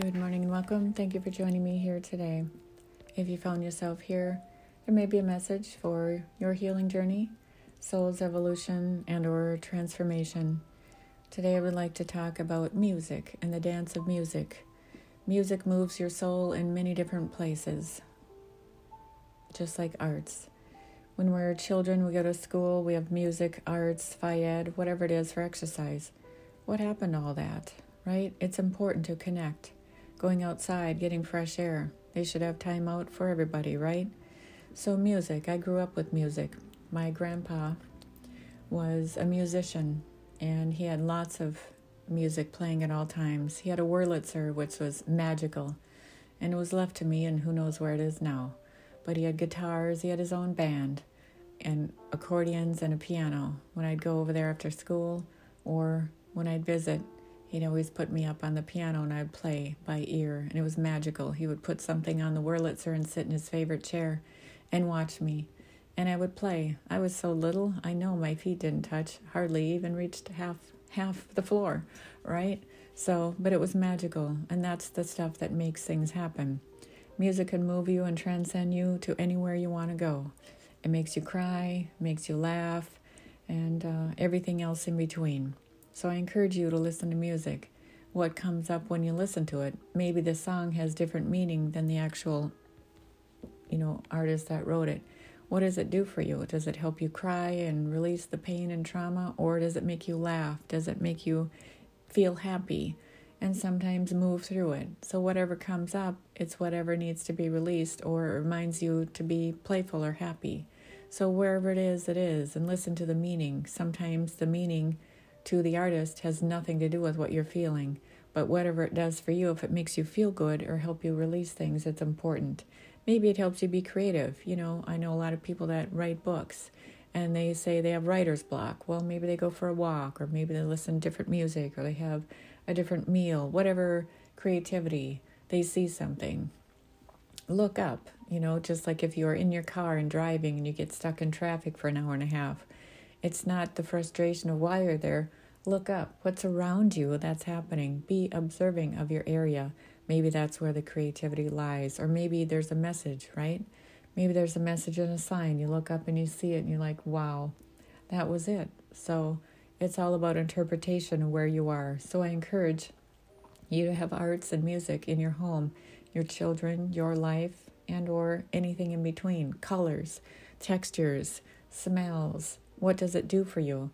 Good morning and welcome. Thank you for joining me here today. If you found yourself here, there may be a message for your healing journey, soul's evolution, and or transformation. Today I would like to talk about music and the dance of music. Music moves your soul in many different places, just like arts. When we're children, we go to school, we have music, arts, phy whatever it is for exercise. What happened to all that, right? It's important to connect going outside, getting fresh air. They should have time out for everybody, right? So, music. I grew up with music. My grandpa was a musician and he had lots of music playing at all times. He had a Wurlitzer, which was magical, and it was left to me, and who knows where it is now. But he had guitars, he had his own band, and accordions and a piano. When I'd go over there after school or when I'd visit, He'd always put me up on the piano and I'd play by ear, and it was magical. He would put something on the Wurlitzer and sit in his favorite chair and watch me, and I would play. I was so little, I know my feet didn't touch, hardly even reached half half the floor, right? So, but it was magical, and that's the stuff that makes things happen. Music can move you and transcend you to anywhere you want to go. It makes you cry, makes you laugh, and uh, everything else in between. So I encourage you to listen to music. What comes up when you listen to it? Maybe the song has different meaning than the actual, you know, artist that wrote it. What does it do for you? Does it help you cry and release the pain and trauma, or does it make you laugh? Does it make you feel happy? and sometimes move through it. So, whatever comes up, it's whatever needs to be released or reminds you to be playful or happy. So, wherever it is, it is, and listen to the meaning. Sometimes the meaning to the artist has nothing to do with what you're feeling. But whatever it does for you, if it makes you feel good or help you release things, it's important. Maybe it helps you be creative. You know, I know a lot of people that write books and they say they have writer's block. Well, maybe they go for a walk or maybe they listen to different music or they have a different meal, whatever creativity, they see something. Look up, you know, just like if you're in your car and driving and you get stuck in traffic for an hour and a half. It's not the frustration of why you're there. Look up what's around you that's happening. Be observing of your area. Maybe that's where the creativity lies. Or maybe there's a message, right? Maybe there's a message in a sign. You look up and you see it and you're like, wow, that was it. So it's all about interpretation of where you are. So I encourage you to have arts and music in your home, your children, your life, and or anything in between. Colors, textures, smells, what does it do for you?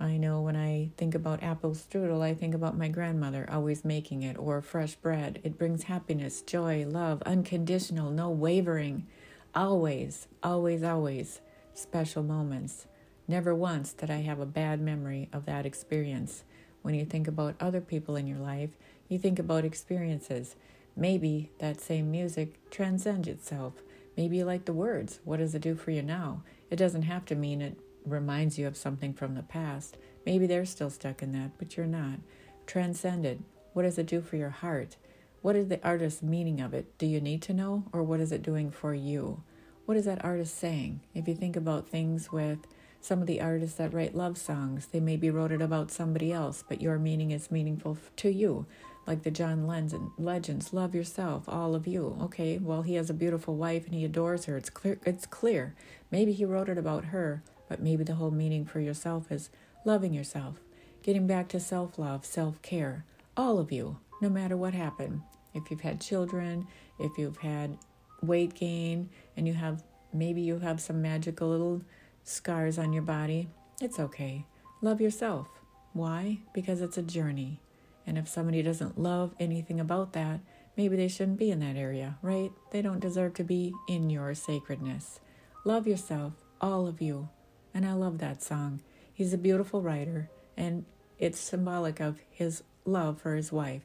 I know when I think about apple strudel, I think about my grandmother always making it, or fresh bread. It brings happiness, joy, love, unconditional, no wavering. Always, always, always special moments. Never once did I have a bad memory of that experience. When you think about other people in your life, you think about experiences. Maybe that same music transcends itself. Maybe you like the words. What does it do for you now? It doesn't have to mean it reminds you of something from the past. Maybe they're still stuck in that, but you're not. Transcend it. What does it do for your heart? What is the artist's meaning of it? Do you need to know, or what is it doing for you? What is that artist saying? If you think about things with some of the artists that write love songs, they maybe wrote it about somebody else, but your meaning is meaningful to you. Like the John Lennon legends, love yourself, all of you. Okay, well he has a beautiful wife and he adores her. It's clear. It's clear. Maybe he wrote it about her, but maybe the whole meaning for yourself is loving yourself, getting back to self love, self care. All of you, no matter what happened. If you've had children, if you've had weight gain, and you have maybe you have some magical little scars on your body, it's okay. Love yourself. Why? Because it's a journey. And if somebody doesn't love anything about that, maybe they shouldn't be in that area, right? They don't deserve to be in your sacredness. Love yourself, all of you. And I love that song. He's a beautiful writer, and it's symbolic of his love for his wife.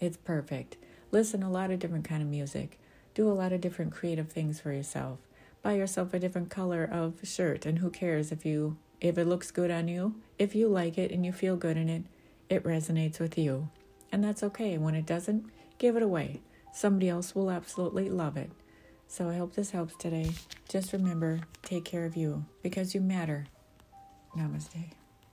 It's perfect. Listen a lot of different kind of music. Do a lot of different creative things for yourself. Buy yourself a different color of shirt, and who cares if you if it looks good on you? If you like it and you feel good in it, it resonates with you. And that's okay. When it doesn't, give it away. Somebody else will absolutely love it. So I hope this helps today. Just remember take care of you because you matter. Namaste.